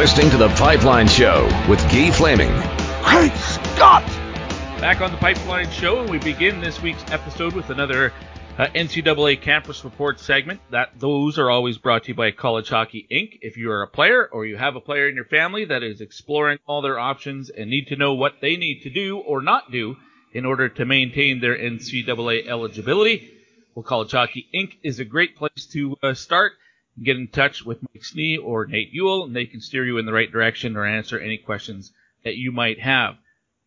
listening to The Pipeline Show with Guy Flaming. Great Scott! Back on The Pipeline Show, and we begin this week's episode with another uh, NCAA Campus Report segment. That Those are always brought to you by College Hockey Inc. If you are a player or you have a player in your family that is exploring all their options and need to know what they need to do or not do in order to maintain their NCAA eligibility, well, College Hockey Inc. is a great place to uh, start get in touch with Mike Snee or Nate Ewell, and they can steer you in the right direction or answer any questions that you might have.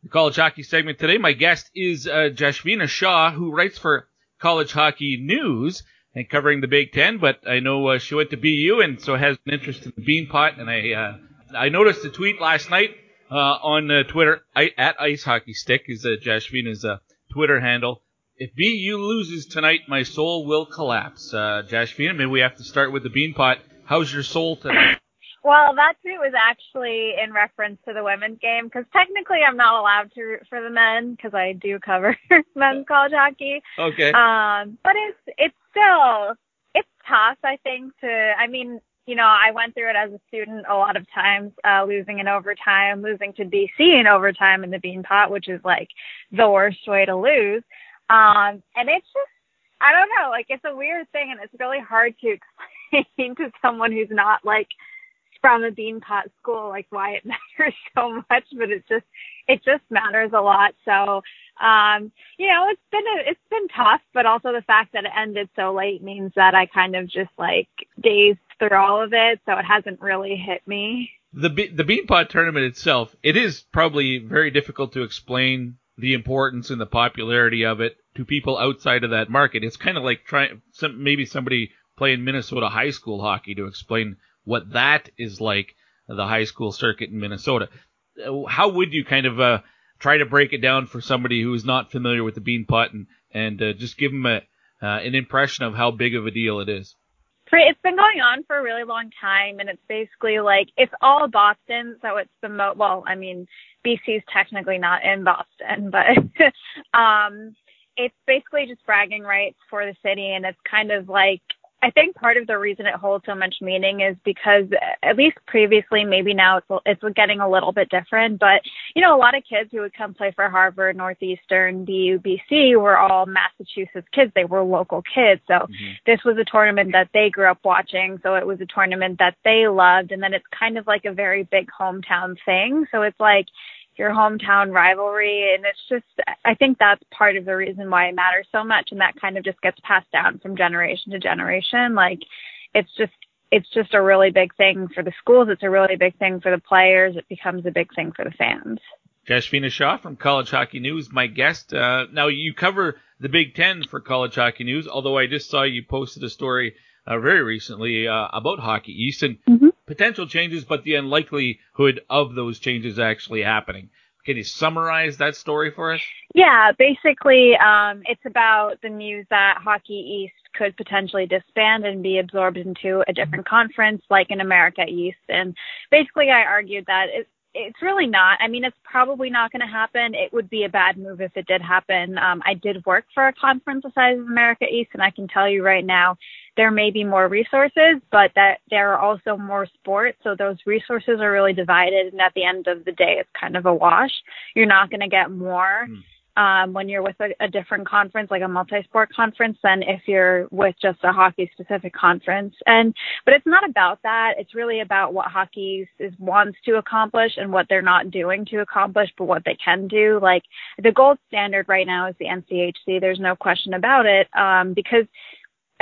The college hockey segment today, my guest is uh, Jashvina Shah, who writes for College Hockey News and covering the Big Ten, but I know uh, she went to BU and so has an interest in the Beanpot, and I uh, I noticed a tweet last night uh, on uh, Twitter I, at Ice Hockey Stick is uh, Jashvina's uh, Twitter handle if BU loses tonight, my soul will collapse. Uh, Jashvina, maybe we have to start with the beanpot. How's your soul tonight? Well, that tweet was actually in reference to the women's game because technically I'm not allowed to root for the men because I do cover men's college hockey. Okay. Um, but it's it's still it's tough. I think to I mean you know I went through it as a student a lot of times, uh, losing in overtime, losing to BC in overtime in the Beanpot, which is like the worst way to lose. Um, and it's just, I don't know, like it's a weird thing and it's really hard to explain to someone who's not like from a beanpot school, like why it matters so much, but it just, it just matters a lot. So, um, you know, it's been, a, it's been tough, but also the fact that it ended so late means that I kind of just like dazed through all of it. So it hasn't really hit me. The, the Beanpot tournament itself, it is probably very difficult to explain the importance and the popularity of it to people outside of that market. It's kind of like trying some maybe somebody playing Minnesota high school hockey to explain what that is like the high school circuit in Minnesota. How would you kind of uh, try to break it down for somebody who is not familiar with the Beanpot and and uh, just give them a uh, an impression of how big of a deal it is? It's been going on for a really long time, and it's basically like it's all Boston, so it's the mo. Well, I mean, BC's technically not in Boston, but um, it's basically just bragging rights for the city, and it's kind of like I think part of the reason it holds so much meaning is because at least previously, maybe now it's it's getting a little bit different. But you know, a lot of kids who would come play for Harvard, Northeastern, BU, BC were all Massachusetts kids. They were local kids, so mm-hmm. this was a tournament that they grew up watching. So it was a tournament that they loved, and then it's kind of like a very big hometown thing. So it's like your hometown rivalry and it's just I think that's part of the reason why it matters so much and that kind of just gets passed down from generation to generation like it's just it's just a really big thing for the schools it's a really big thing for the players it becomes a big thing for the fans Jashvina Shah from College Hockey News, my guest. Uh, now you cover the Big Ten for College Hockey News, although I just saw you posted a story uh, very recently uh, about Hockey East. And mm-hmm potential changes, but the unlikelihood of those changes actually happening. Can you summarize that story for us? Yeah, basically, um, it's about the news that Hockey East could potentially disband and be absorbed into a different conference like in America East. And basically, I argued that it, it's really not. I mean, it's probably not going to happen. It would be a bad move if it did happen. Um, I did work for a conference the size of America East, and I can tell you right now, there may be more resources, but that there are also more sports. So those resources are really divided. And at the end of the day, it's kind of a wash. You're not going to get more. Mm um, when you're with a, a different conference, like a multi-sport conference, than if you're with just a hockey specific conference. And, but it's not about that. It's really about what hockey is, wants to accomplish and what they're not doing to accomplish, but what they can do. Like the gold standard right now is the NCHC. There's no question about it. Um, because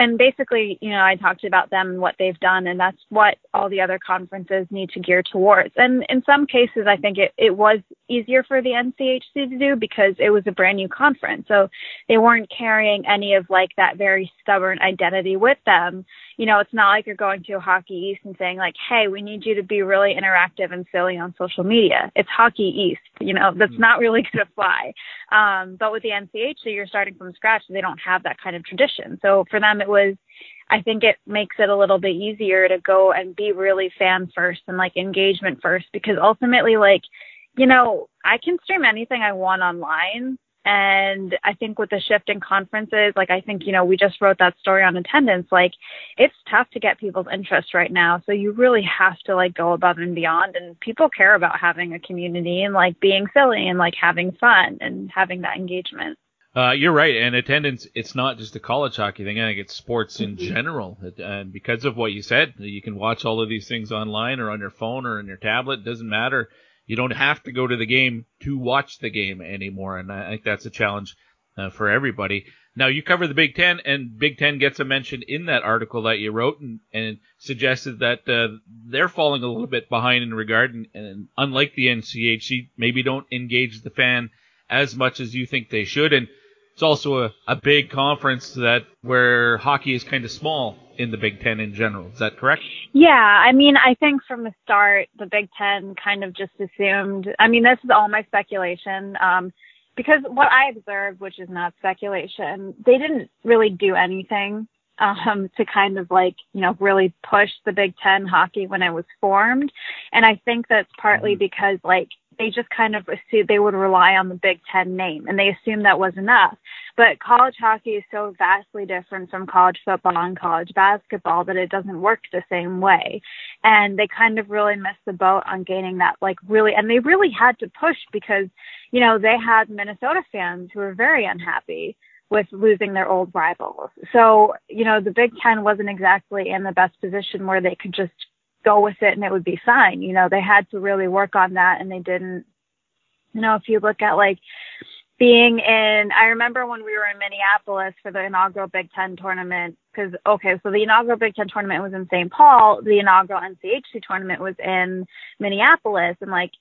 and basically, you know, I talked about them and what they've done, and that's what all the other conferences need to gear towards. And in some cases, I think it, it was easier for the NCHC to do because it was a brand new conference. So they weren't carrying any of like that very stubborn identity with them. You know, it's not like you're going to Hockey East and saying like, hey, we need you to be really interactive and silly on social media. It's Hockey East. You know, that's not really going to fly. Um, but with the NCHC, you're starting from scratch. So they don't have that kind of tradition. So for them, it was, I think it makes it a little bit easier to go and be really fan first and like engagement first because ultimately, like, you know, I can stream anything I want online. And I think with the shift in conferences, like I think, you know, we just wrote that story on attendance, like it's tough to get people's interest right now. So you really have to like go above and beyond and people care about having a community and like being silly and like having fun and having that engagement. Uh, you're right, and attendance, it's not just a college hockey thing. I think it's sports in mm-hmm. general. And because of what you said, you can watch all of these things online or on your phone or on your tablet. It doesn't matter you don't have to go to the game to watch the game anymore, and I think that's a challenge uh, for everybody. Now you cover the Big Ten, and Big Ten gets a mention in that article that you wrote, and, and suggested that uh, they're falling a little bit behind in regard, and, and unlike the NCHC, maybe don't engage the fan as much as you think they should, and it's also a, a big conference that where hockey is kind of small in the Big Ten in general. Is that correct? Yeah, I mean, I think from the start, the Big Ten kind of just assumed. I mean, this is all my speculation. Um, because what I observed, which is not speculation, they didn't really do anything um, to kind of like, you know, really push the Big Ten hockey when it was formed. And I think that's partly mm-hmm. because like they just kind of assumed they would rely on the Big Ten name and they assumed that was enough. But college hockey is so vastly different from college football and college basketball that it doesn't work the same way. And they kind of really missed the boat on gaining that, like really, and they really had to push because, you know, they had Minnesota fans who were very unhappy with losing their old rivals. So, you know, the Big Ten wasn't exactly in the best position where they could just go with it and it would be fine. You know, they had to really work on that and they didn't. You know, if you look at like being in, I remember when we were in Minneapolis for the inaugural Big Ten tournament, because, okay, so the inaugural Big Ten tournament was in St. Paul, the inaugural NCHC tournament was in Minneapolis, and like,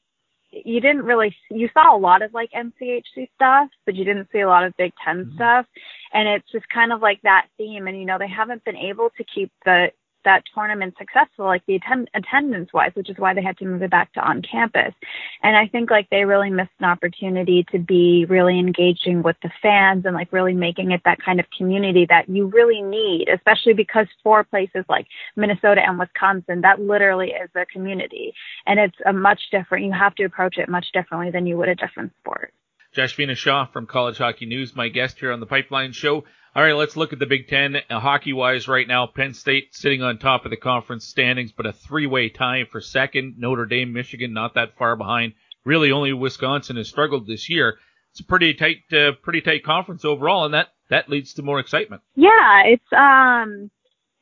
you didn't really, you saw a lot of like NCHC stuff, but you didn't see a lot of Big 10 mm-hmm. stuff. And it's just kind of like that theme. And, you know, they haven't been able to keep the that tournament successful, like the attend- attendance wise, which is why they had to move it back to on campus. And I think like they really missed an opportunity to be really engaging with the fans and like really making it that kind of community that you really need, especially because for places like Minnesota and Wisconsin, that literally is a community. And it's a much different, you have to approach it much differently than you would a different sport. Jashvina Shah from College Hockey News, my guest here on the Pipeline Show. All right, let's look at the Big Ten. Uh, hockey wise, right now, Penn State sitting on top of the conference standings, but a three way tie for second. Notre Dame, Michigan, not that far behind. Really, only Wisconsin has struggled this year. It's a pretty tight, uh, pretty tight conference overall, and that that leads to more excitement. Yeah, it's um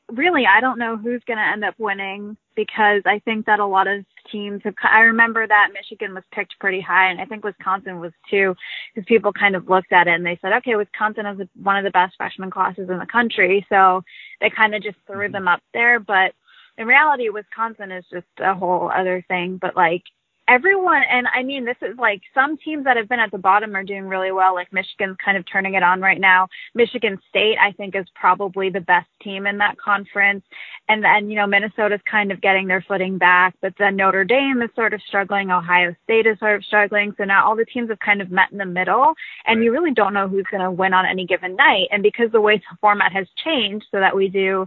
really, I don't know who's going to end up winning because I think that a lot of teams have. I remember that Michigan was picked pretty high, and I think Wisconsin was too, because people kind of looked at it and they said, okay, Wisconsin is one of the best freshman classes in the country, so they kind of just threw mm-hmm. them up there. But in reality, Wisconsin is just a whole other thing. But like everyone, and I mean, this is like some teams that have been at the bottom are doing really well. Like Michigan's kind of turning it on right now. Michigan State, I think, is probably the best team in that conference. And then, you know, Minnesota's kind of getting their footing back, but then Notre Dame is sort of struggling. Ohio State is sort of struggling. So now all the teams have kind of met in the middle, and you really don't know who's going to win on any given night. And because the way the format has changed, so that we do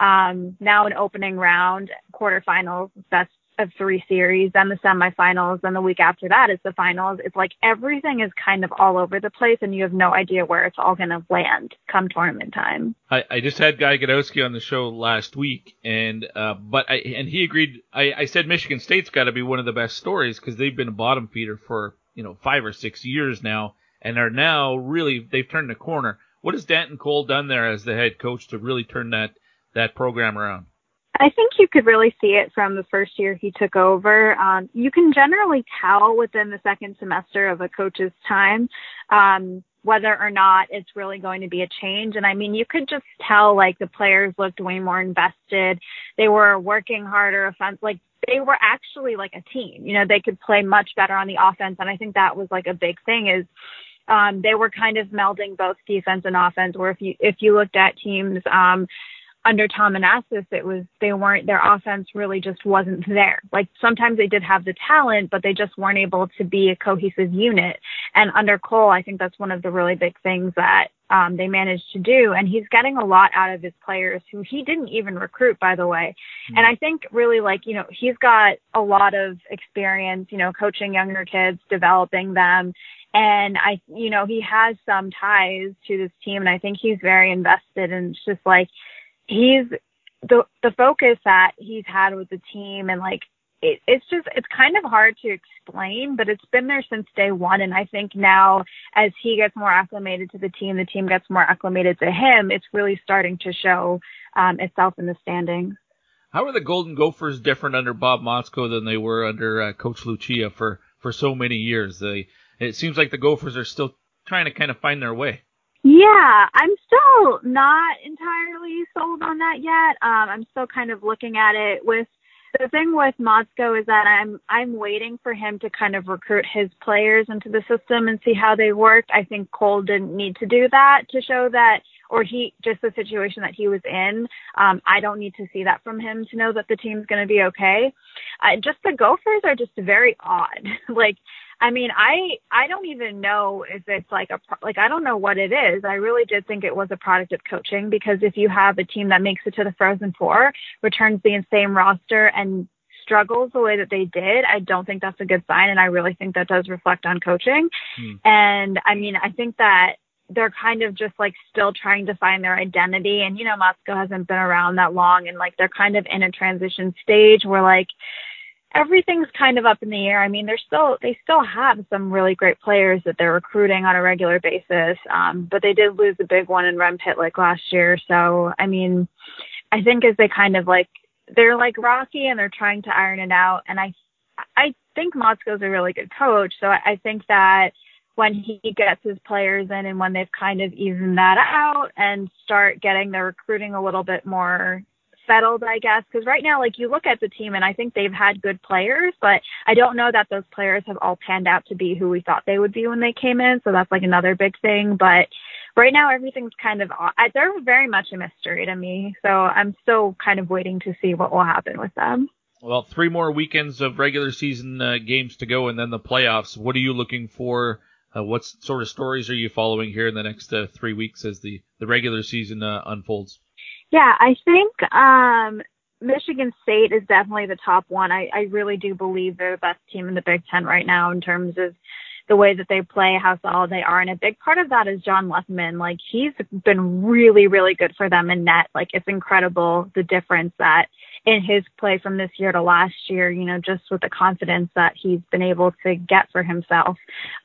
um, now an opening round, quarterfinals, best of three series, then the semifinals, then the week after that is the finals. It's like everything is kind of all over the place, and you have no idea where it's all going to land come tournament time. I, I just had Guy Gadowsky on the show last week, and uh, but I, and he agreed. I, I said Michigan State's got to be one of the best stories because they've been a bottom feeder for you know five or six years now, and are now really they've turned the corner. What has Danton Cole done there as the head coach to really turn that that program around? I think you could really see it from the first year he took over. Um, you can generally tell within the second semester of a coach's time um, whether or not it's really going to be a change. And I mean, you could just tell like the players looked way more invested. They were working harder, offense like they were actually like a team. You know, they could play much better on the offense, and I think that was like a big thing is um, they were kind of melding both defense and offense. Where if you if you looked at teams um, under Tom Anastos, it was they weren't their offense really just wasn't there. Like sometimes they did have the talent, but they just weren't able to be a cohesive unit. And under Cole, I think that's one of the really big things that um, they managed to do. And he's getting a lot out of his players who he didn't even recruit, by the way. Mm-hmm. And I think really like, you know, he's got a lot of experience, you know, coaching younger kids, developing them And I, you know, he has some ties to this team and I think he's very invested and it's just like, he's the, the focus that he's had with the team and like, it, it's just it's kind of hard to explain, but it's been there since day one. And I think now, as he gets more acclimated to the team, the team gets more acclimated to him. It's really starting to show um, itself in the standings. How are the Golden Gophers different under Bob Motzko than they were under uh, Coach Lucia for for so many years? They it seems like the Gophers are still trying to kind of find their way. Yeah, I'm still not entirely sold on that yet. Um, I'm still kind of looking at it with the thing with Motzko is that I'm I'm waiting for him to kind of recruit his players into the system and see how they work. I think Cole didn't need to do that to show that, or he just the situation that he was in. Um, I don't need to see that from him to know that the team's going to be okay. Uh, just the Gophers are just very odd. like I mean, I I don't even know if it's like a like I don't know what it is. I really did think it was a product of coaching because if you have a team that makes it to the Frozen Four, returns the same roster and struggles the way that they did, I don't think that's a good sign, and I really think that does reflect on coaching. Hmm. And I mean, I think that they're kind of just like still trying to find their identity. And you know, Motzko hasn't been around that long, and like they're kind of in a transition stage where like everything's kind of up in the air. I mean, they're still they still have some really great players that they're recruiting on a regular basis, um, but they did lose a big one in Rem Pitlick last year. So I mean, I think as they kind of like they're like rocky and they're trying to iron it out. And I I think Motzko's a really good coach, so I, I think that when he gets his players in and when they've kind of evened that out and start getting their recruiting a little bit more settled, I guess, because right now, like you look at the team and I think they've had good players, but I don't know that those players have all panned out to be who we thought they would be when they came in. So that's like another big thing. But right now, everything's kind of, they're very much a mystery to me. So I'm still kind of waiting to see what will happen with them. Well, three more weekends of regular season uh, games to go and then the playoffs. What are you looking for? Uh, what sort of stories are you following here in the next uh, three weeks as the, the regular season uh, unfolds? Yeah, I think um, Michigan State is definitely the top one. I, I really do believe they're the best team in the Big Ten right now in terms of the way that they play, how solid they are. And a big part of that is John Lethemon. Like he's been really, really good for them in net. Like it's incredible the difference that in his play from this year to last year, you know, just with the confidence that he's been able to get for himself.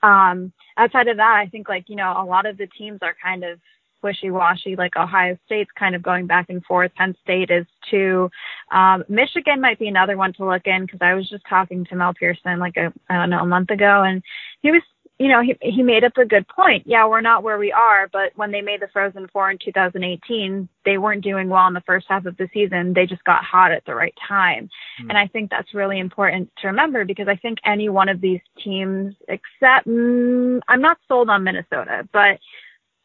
Um, outside of that, I think like, you know, a lot of the teams are kind of wishy-washy. Like Ohio State's kind of going back and forth. Penn State is too. Um, Michigan might be another one to look in because I was just talking to Mel Pearson like a I don't know a month ago, and he was you know, he he made up a good point. Yeah, we're not where we are, but when they made the Frozen Four in 2018, they weren't doing well in the first half of the season. They just got hot at the right time, mm. and I think that's really important to remember because I think any one of these teams, except mm, I'm not sold on Minnesota, but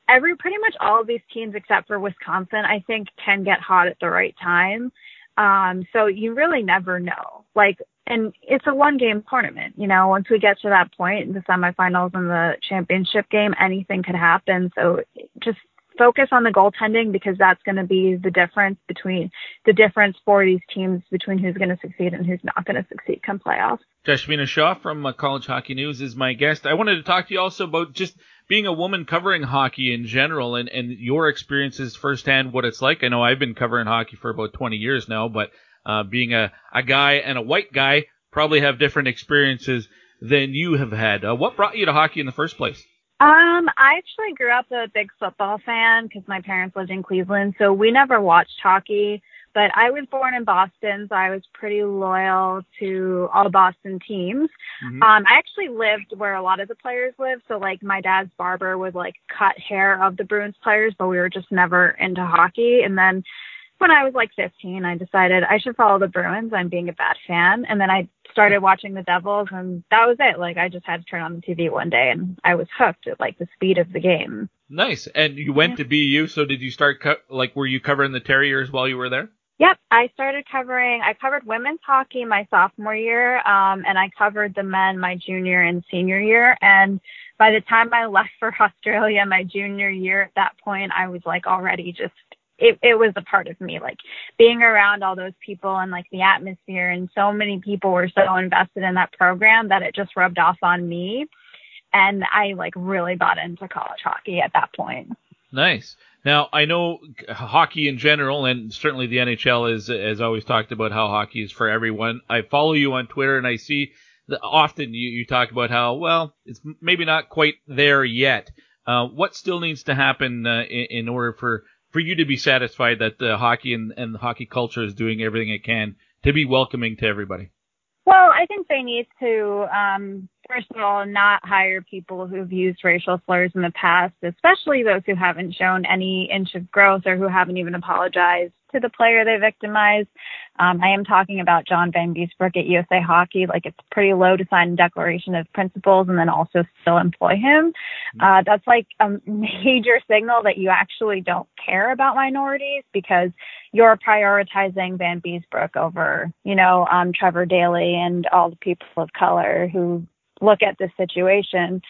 every pretty much all of these teams except for Wisconsin, I think can get hot at the right time. Um, so you really never know. Like, and it's a one game tournament, you know, once we get to that point in the semifinals and the championship game, anything could happen. So just focus on the goaltending because that's going to be the difference between the difference for these teams between who's going to succeed and who's not going to succeed come playoffs. Jashvina Shah from uh, College Hockey News is my guest. I wanted to talk to you also about just being a woman covering hockey in general and, and your experiences firsthand, what it's like. I know I've been covering hockey for about 20 years now, but uh, being a, a guy and a white guy probably have different experiences than you have had. Uh, what brought you to hockey in the first place? Um, I actually grew up a big football fan because my parents lived in Cleveland, so we never watched hockey. But I was born in Boston, so I was pretty loyal to all Boston teams. Mm-hmm. Um, I actually lived where a lot of the players live, so like my dad's barber would like cut hair of the Bruins players, but we were just never into hockey. And then when I was like 15, I decided I should follow the Bruins. I'm being a bad fan. And then I started watching the Devils and that was it. Like I just had to turn on the TV one day and I was hooked at like the speed of the game. Nice. And you went yeah. to BU. So did you start co- like, were you covering the Terriers while you were there? Yep, I started covering. I covered women's hockey my sophomore year, um, and I covered the men my junior and senior year. And by the time I left for Australia my junior year, at that point, I was like already just it, it was a part of me, like being around all those people and like the atmosphere and so many people were so invested in that program that it just rubbed off on me. And I like really bought into college hockey at that point. Nice. Now I know hockey in general, and certainly the NHL is has always talked about how hockey is for everyone. I follow you on Twitter, and I see that often you, you talk about how well it's maybe not quite there yet. Uh, what still needs to happen uh, in, in, order for for you to be satisfied that the hockey and, and the hockey culture is doing everything it can to be welcoming to everybody? Well, I think they need to, um, first of all, not hire people who've used racial slurs in the past, especially those who haven't shown any inch of growth or who haven't even apologized to the player they victimized. Um, I am talking about John Van Vanbiesbrouck at USA Hockey. Like it's pretty low to sign a declaration of principles and then also still employ him. Mm-hmm. Uh, that's like a major signal that you actually don't care about minorities because you're prioritizing Vanbiesbrouck over, you know, um, Trevor Daley and all the people of color who look at this situation.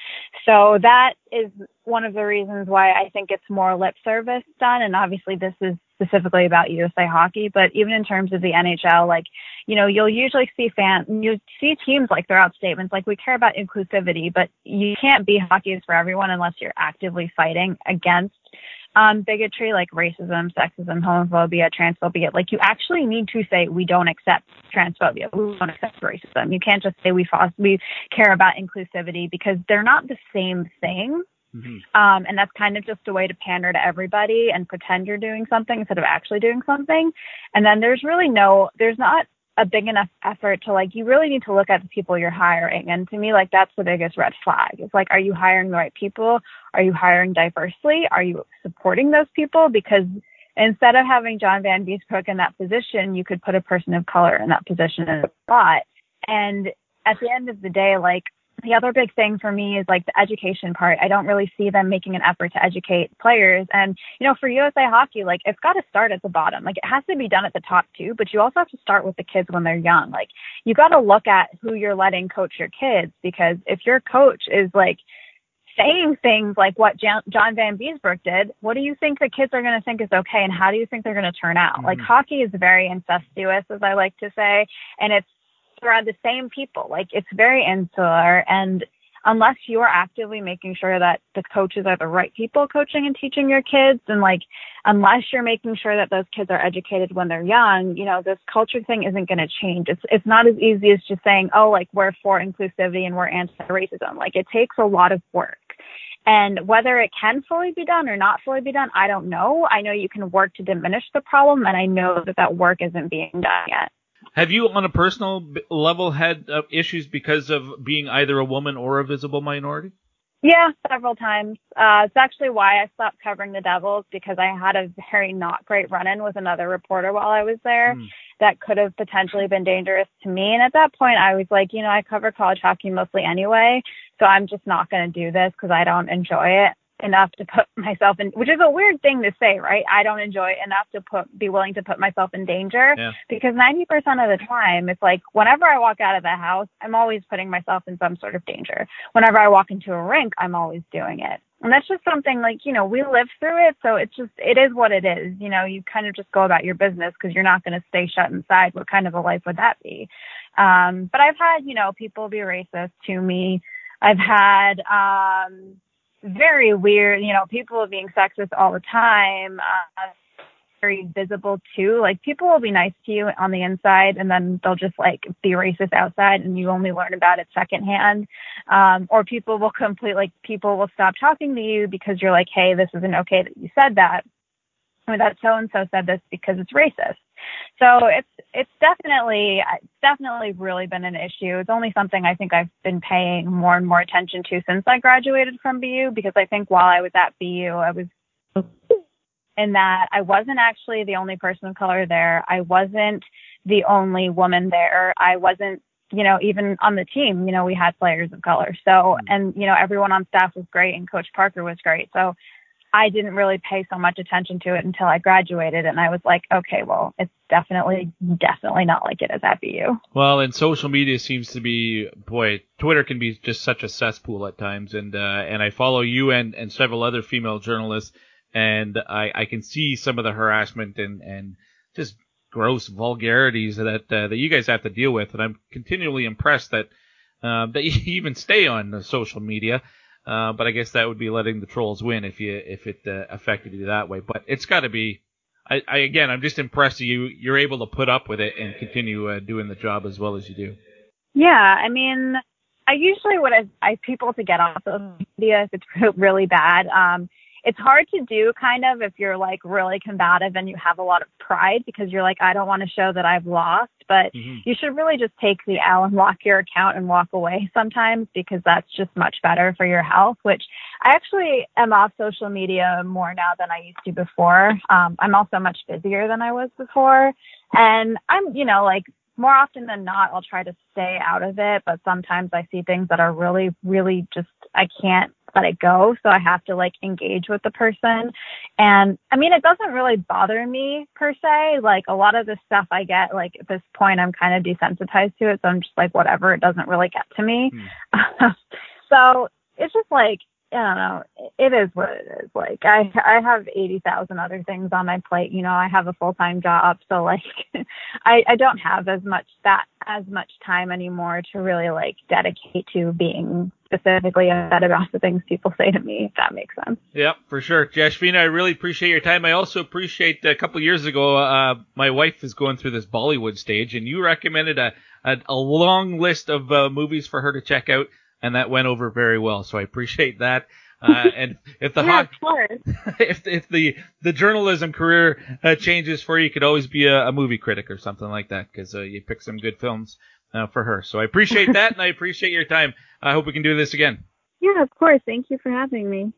So that is one of the reasons why I think it's more lip service done. And obviously this is specifically about USA hockey, but even in terms of the NHL, like, you know, you'll usually see fans, you see teams like throw out statements like, we care about inclusivity, but you can't be hockey is for everyone unless you're actively fighting against um, bigotry like racism, sexism, homophobia, transphobia. Like you actually need to say we don't accept transphobia, we don't accept racism. You can't just say we we care about inclusivity because they're not the same thing. Mm-hmm. Um, and that's kind of just a way to pander to everybody and pretend you're doing something instead of actually doing something. And then there's really no, there's not a big enough effort to like you really need to look at the people you're hiring. And to me like that's the biggest red flag. It's like are you hiring the right people? Are you hiring diversely? Are you supporting those people? Because instead of having john vanbiesbrouck in that position you could put a person of color in that position in a spot. And at the end of the day like the other big thing for me is like the education part. I don't really see them making an effort to educate players. And, you know, for USA hockey, like it's got to start at the bottom. Like it has to be done at the top too, but you also have to start with the kids when they're young. Like you got to look at who you're letting coach your kids because if your coach is like, saying things like what John Van Vanbiesbrouck did, what do you think the kids are going to think is okay and how do you think they're going to turn out? Mm-hmm. Like hockey is very incestuous, as I like to say, and it's around the same people. Like it's very insular and unless you're actively making sure that the coaches are the right people coaching and teaching your kids and like unless you're making sure that those kids are educated when they're young, you know, this culture thing isn't going to change. It's it's not as easy as just saying, "Oh, like we're for inclusivity and we're anti-racism." Like it takes a lot of work. And whether it can fully be done or not fully be done, I don't know. I know you can work to diminish the problem and I know that that work isn't being done yet. Have you, on a personal level, had uh, issues because of being either a woman or a visible minority? Yeah, several times. Uh, it's actually why I stopped covering the Devils because I had a very not great run in with another reporter while I was there mm. that could have potentially been dangerous to me. And at that point, I was like, you know, I cover college hockey mostly anyway, so I'm just not going to do this because I don't enjoy it enough to put myself in, which is a weird thing to say, right? I don't enjoy it enough to put, be willing to put myself in danger yeah. because 90% of the time it's like whenever I walk out of the house, I'm always putting myself in some sort of danger. Whenever I walk into a rink, I'm always doing it. And that's just something like, you know, we live through it. So it's just, it is what it is. You know, you kind of just go about your business because you're not going to stay shut inside. What kind of a life would that be? Um, but I've had, you know, people be racist to me. I've had, um, very weird. You know, people are being sexist all the time. Uh, very visible too. Like people will be nice to you on the inside and then they'll just like be racist outside and you only learn about it secondhand. Um, or people will complete like people will stop talking to you because you're like, hey, this isn't okay that you said that. Or that so and so said this because it's racist. So it's it's definitely it's definitely really been an issue. It's only something I think I've been paying more and more attention to since I graduated from BU because I think while I was at BU I was in that I wasn't actually the only person of color there. I wasn't the only woman there. I wasn't you know, even on the team, you know, we had players of color. So, mm. and, you know, everyone on staff was great and Coach Parker was great. So I didn't really pay so much attention to it until I graduated, and I was like, okay, well, it's definitely, definitely not like it is at BU. Well, and social media seems to be, boy, Twitter can be just such a cesspool at times, and uh, and I follow you and and several other female journalists, and I I can see some of the harassment and and just gross vulgarities that uh, that you guys have to deal with, and I'm continually impressed that uh, that you even stay on social media. Uh, but I guess that would be letting the trolls win if you if it uh, affected you that way. But it's got to be. I, I again, I'm just impressed you you're able to put up with it and continue uh, doing the job as well as you do. Yeah, I mean, I usually would advise people to get off social media if it's really bad. Um, it's hard to do kind of if you're like really combative and you have a lot of pride because you're like, I don't want to show that I've lost, but mm-hmm. you should really just take the L and lock your account and walk away sometimes because that's just much better for your health, which I actually am off social media more now than I used to before. Um, I'm also much busier than I was before. And I'm, you know, like more often than not, I'll try to stay out of it, but sometimes I see things that are really, really just, I can't let it go. So I have to like engage with the person. And I mean, it doesn't really bother me per se. Like a lot of the stuff I get, like at this point, I'm kind of desensitized to it. So I'm just like, whatever, it doesn't really get to me. Mm. so it's just like, I don't know. It is what it is. Like I I have eighty thousand other things on my plate. You know, I have a full time job, so like I I don't have as much that as much time anymore to really like dedicate to being specifically upset about the things people say to me. If that makes sense. Yep, for sure, Jashvina. I really appreciate your time. I also appreciate a couple years ago, uh, my wife is going through this Bollywood stage, and you recommended a a, a long list of uh, movies for her to check out and that went over very well. So I appreciate that. Uh, and if the yeah, if if the the journalism career uh, changes for you, you could always be a, a movie critic or something like that because uh, you pick some good films uh, for her. So I appreciate that, and I appreciate your time. I hope we can do this again. Yeah, of course. Thank you for having me.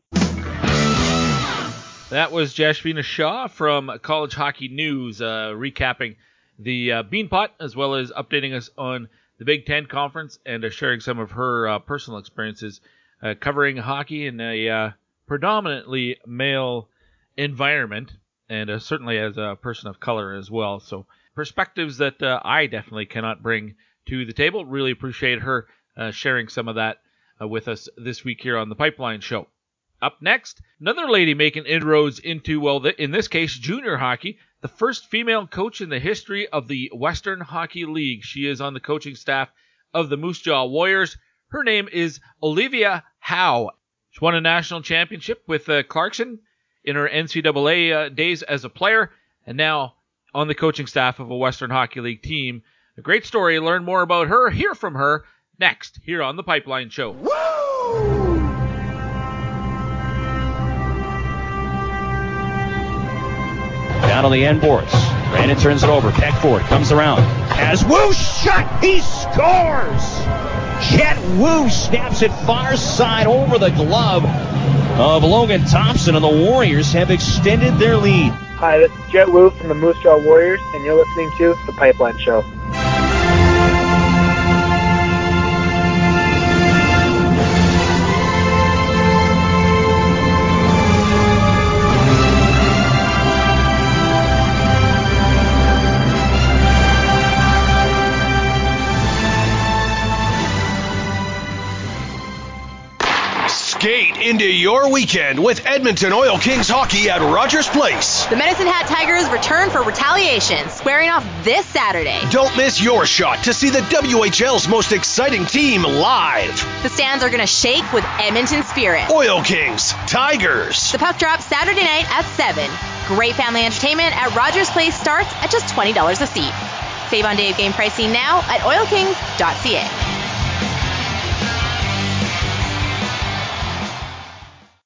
That was Jashvina Shah from College Hockey News, uh, recapping the uh, Beanpot as well as updating us on the Big Ten Conference and uh, sharing some of her uh, personal experiences uh, covering hockey in a predominantly male environment, and certainly as a person of color as well. So perspectives that I definitely cannot bring to the table. Really appreciate her sharing some of that with us this week here on the Pipeline Show. Up next, another lady making inroads into, well, in this case, junior hockey the first female coach in the history of the Western Hockey League. She is on the coaching staff of the Moose Jaw Warriors. Her name is Olivia Howe. She won a national championship with uh, Clarkson in her NCAA uh, days as a player, and now on the coaching staff of a Western Hockey League team. A great story. Learn more about her, hear from her next here on the Pipeline Show. Woo! On the end boards. Brandon turns it over. Peckford comes around. As Woo shot, he scores! Jett Woo snaps it far side over the glove of Logan Thompson, and the Warriors have extended their lead. Hi, this is Jett Woo from the Moose Jaw Warriors, and you're listening to The Pipeline Show. Your weekend with Edmonton Oil Kings hockey at Rogers Place. The Medicine Hat Tigers return for retaliation, squaring off this Saturday. Don't miss your shot to see the WHL's most exciting team live. The stands are going to shake with Edmonton spirit. Oil Kings, Tigers. The puck drops Saturday night at 7. Great family entertainment at Rogers Place starts at just $20 a seat. Save on day of game pricing now at oilkings.ca.